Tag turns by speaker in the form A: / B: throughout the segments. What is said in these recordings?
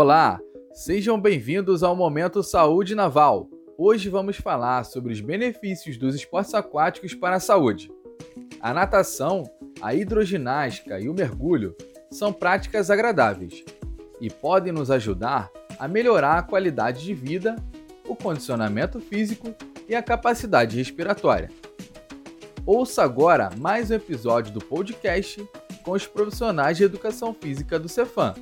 A: Olá, sejam bem-vindos ao Momento Saúde Naval. Hoje vamos falar sobre os benefícios dos esportes aquáticos para a saúde. A natação, a hidroginástica e o mergulho são práticas agradáveis e podem nos ajudar a melhorar a qualidade de vida, o condicionamento físico e a capacidade respiratória. Ouça agora mais um episódio do podcast com os profissionais de educação física do Cefam,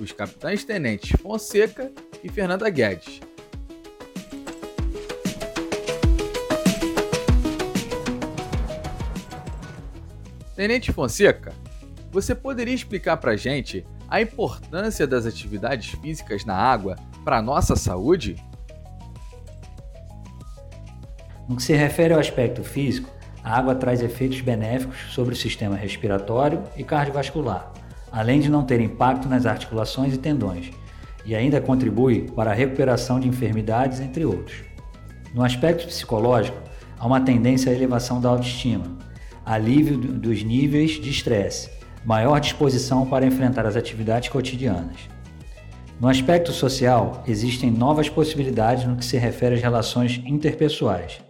A: os capitães tenentes Fonseca e Fernanda Guedes. Tenente Fonseca, você poderia explicar para a gente a importância das atividades físicas na água para nossa saúde?
B: No que se refere ao aspecto físico, a água traz efeitos benéficos sobre o sistema respiratório e cardiovascular, além de não ter impacto nas articulações e tendões, e ainda contribui para a recuperação de enfermidades, entre outros. No aspecto psicológico, há uma tendência à elevação da autoestima, alívio dos níveis de estresse, maior disposição para enfrentar as atividades cotidianas. No aspecto social, existem novas possibilidades no que se refere às relações interpessoais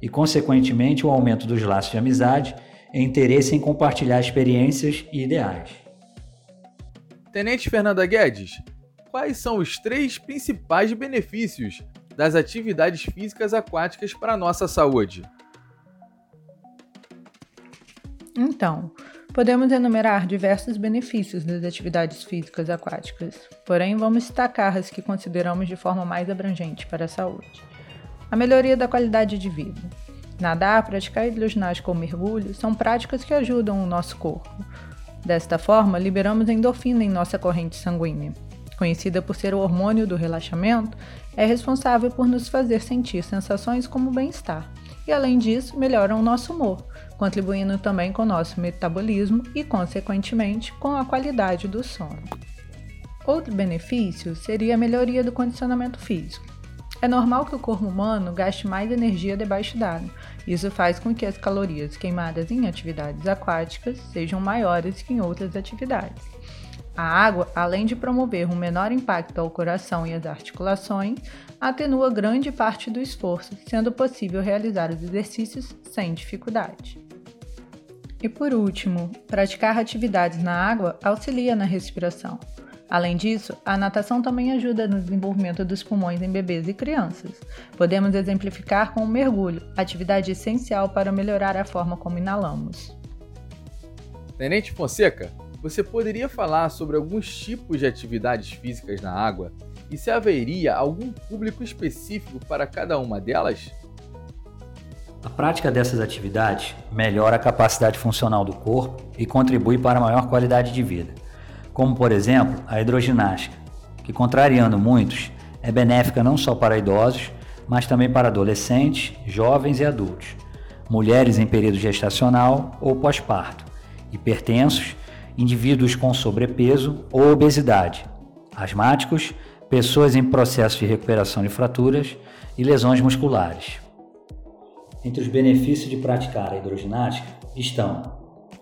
B: e, consequentemente, o aumento dos laços de amizade e interesse em compartilhar experiências e ideais.
A: Tenente Fernanda Guedes, quais são os três principais benefícios das atividades físicas aquáticas para a nossa saúde?
C: Então, podemos enumerar diversos benefícios das atividades físicas aquáticas, porém vamos destacar as que consideramos de forma mais abrangente para a saúde. A melhoria da qualidade de vida. Nadar, praticar hidroginástica ou mergulho são práticas que ajudam o nosso corpo. Desta forma, liberamos endorfina em nossa corrente sanguínea. Conhecida por ser o hormônio do relaxamento, é responsável por nos fazer sentir sensações como bem-estar e, além disso, melhoram o nosso humor, contribuindo também com o nosso metabolismo e, consequentemente, com a qualidade do sono. Outro benefício seria a melhoria do condicionamento físico. É normal que o corpo humano gaste mais energia debaixo d'água. Isso faz com que as calorias queimadas em atividades aquáticas sejam maiores que em outras atividades. A água, além de promover um menor impacto ao coração e às articulações, atenua grande parte do esforço, sendo possível realizar os exercícios sem dificuldade. E por último, praticar atividades na água auxilia na respiração. Além disso, a natação também ajuda no desenvolvimento dos pulmões em bebês e crianças. Podemos exemplificar com o mergulho, atividade essencial para melhorar a forma como inalamos.
A: Tenente Fonseca, você poderia falar sobre alguns tipos de atividades físicas na água e se haveria algum público específico para cada uma delas?
B: A prática dessas atividades melhora a capacidade funcional do corpo e contribui para a maior qualidade de vida, como por exemplo a hidroginástica, que, contrariando muitos, é benéfica não só para idosos, mas também para adolescentes, jovens e adultos, mulheres em período gestacional ou pós-parto, hipertensos, indivíduos com sobrepeso ou obesidade, asmáticos, pessoas em processo de recuperação de fraturas e lesões musculares. Entre os benefícios de praticar a hidroginástica estão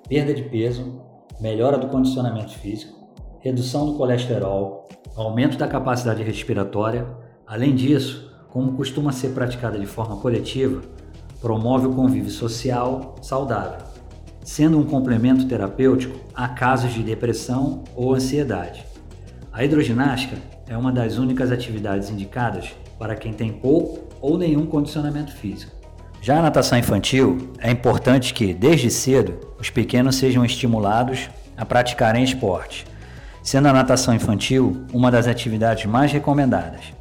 B: perda de peso, melhora do condicionamento físico, redução do colesterol, aumento da capacidade respiratória. Além disso, como costuma ser praticada de forma coletiva, promove o convívio social saudável, sendo um complemento terapêutico a casos de depressão ou ansiedade. A hidroginástica é uma das únicas atividades indicadas para quem tem pouco ou nenhum condicionamento físico. Já a natação infantil, é importante que, desde cedo, os pequenos sejam estimulados a praticarem esporte, sendo a natação infantil uma das atividades mais recomendadas.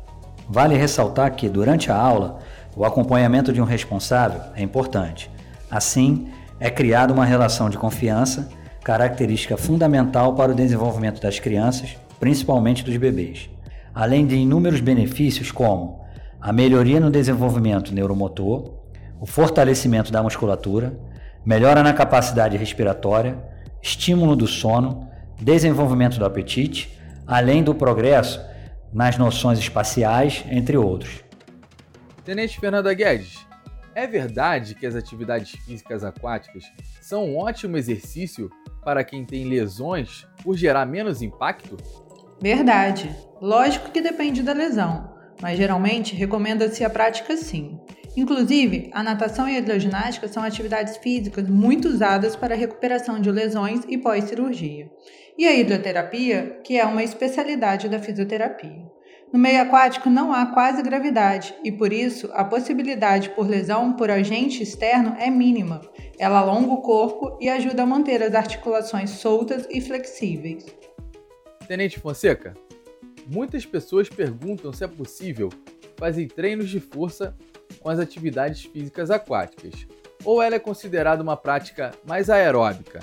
B: Vale ressaltar que, durante a aula, o acompanhamento de um responsável é importante. Assim, é criada uma relação de confiança, característica fundamental para o desenvolvimento das crianças, principalmente dos bebês. Além de inúmeros benefícios como a melhoria no desenvolvimento neuromotor, o fortalecimento da musculatura, melhora na capacidade respiratória, estímulo do sono, desenvolvimento do apetite, além do progresso nas noções espaciais, entre outros.
A: Tenente Fernanda Guedes, é verdade que as atividades físicas aquáticas são um ótimo exercício para quem tem lesões por gerar menos impacto?
C: Verdade. Lógico que depende da lesão, mas geralmente recomenda-se a prática sim. Inclusive, a natação e a hidroginástica são atividades físicas muito usadas para a recuperação de lesões e pós-cirurgia. E a hidroterapia, que é uma especialidade da fisioterapia. No meio aquático não há quase gravidade e, por isso, a possibilidade por lesão por agente externo é mínima. Ela alonga o corpo e ajuda a manter as articulações soltas e flexíveis.
A: Tenente Fonseca, muitas pessoas perguntam se é possível fazer treinos de força com as atividades físicas aquáticas, ou ela é considerada uma prática mais aeróbica?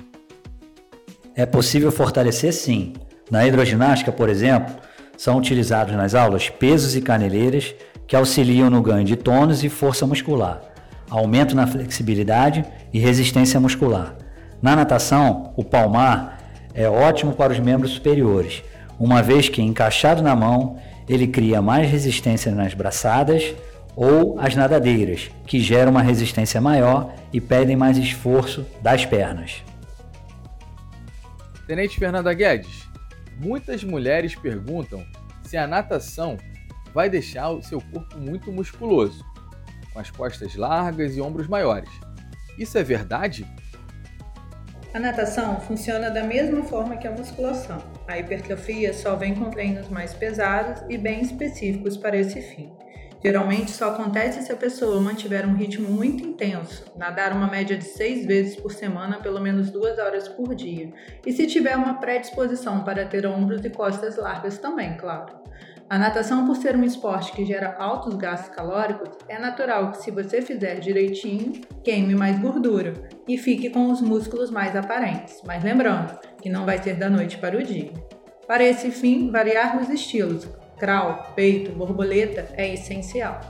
B: É possível fortalecer sim. Na hidroginástica, por exemplo, são utilizados nas aulas pesos e caneleiras que auxiliam no ganho de tônus e força muscular, aumento na flexibilidade e resistência muscular. Na natação, o palmar é ótimo para os membros superiores, uma vez que, encaixado na mão, ele cria mais resistência nas braçadas ou as nadadeiras, que geram uma resistência maior e pedem mais esforço das pernas.
A: Tenente Fernanda Guedes, muitas mulheres perguntam se a natação vai deixar o seu corpo muito musculoso, com as costas largas e ombros maiores. Isso é verdade?
C: A natação funciona da mesma forma que a musculação. A hipertrofia só vem com treinos mais pesados e bem específicos para esse fim. Geralmente só acontece se a pessoa mantiver um ritmo muito intenso, nadar uma média de seis vezes por semana, pelo menos duas horas por dia, e se tiver uma predisposição para ter ombros e costas largas também, claro. A natação, por ser um esporte que gera altos gastos calóricos, é natural que, se você fizer direitinho, queime mais gordura e fique com os músculos mais aparentes, mas lembrando que não vai ser da noite para o dia. Para esse fim, variar os estilos, crawl, peito, borboleta é essencial.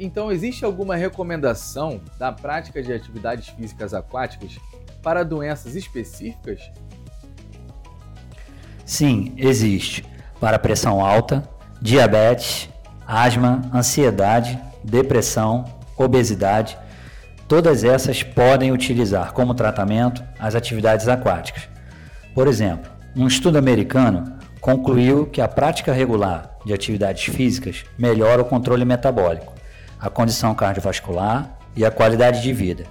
A: Então, existe alguma recomendação da prática de atividades físicas aquáticas para doenças específicas?
B: Sim, existe. Para pressão alta, diabetes, asma, ansiedade, depressão, obesidade, todas essas podem utilizar como tratamento as atividades aquáticas. Por exemplo, um estudo americano concluiu que a prática regular de atividades físicas melhora o controle metabólico, a condição cardiovascular e a qualidade de vida.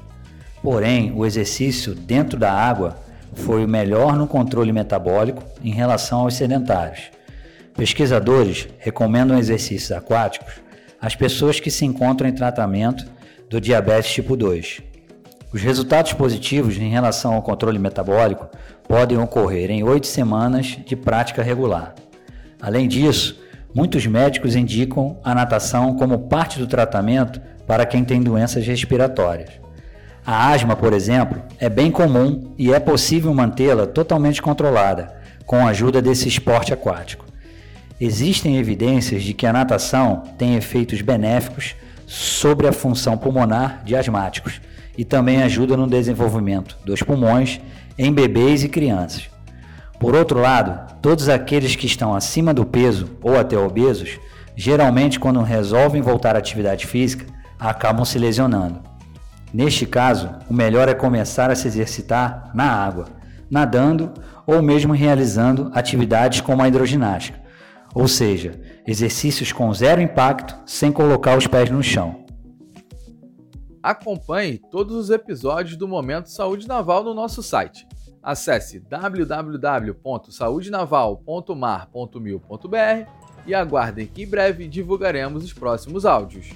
B: Porém, o exercício dentro da água foi o melhor no controle metabólico em relação aos sedentários. Pesquisadores recomendam exercícios aquáticos às pessoas que se encontram em tratamento do diabetes tipo 2. Os resultados positivos em relação ao controle metabólico podem ocorrer em oito semanas de prática regular. Além disso, muitos médicos indicam a natação como parte do tratamento para quem tem doenças respiratórias. A asma, por exemplo, é bem comum e é possível mantê-la totalmente controlada com a ajuda desse esporte aquático. Existem evidências de que a natação tem efeitos benéficos sobre a função pulmonar de asmáticos e também ajuda no desenvolvimento dos pulmões em bebês e crianças. Por outro lado, todos aqueles que estão acima do peso ou até obesos, geralmente quando resolvem voltar à atividade física, acabam se lesionando. Neste caso, o melhor é começar a se exercitar na água, nadando ou mesmo realizando atividades como a hidroginástica, ou seja, exercícios com zero impacto sem colocar os pés no chão.
A: Acompanhe todos os episódios do Momento Saúde Naval no nosso site. Acesse www.saudenaval.mar.mil.br e aguardem que em breve divulgaremos os próximos áudios.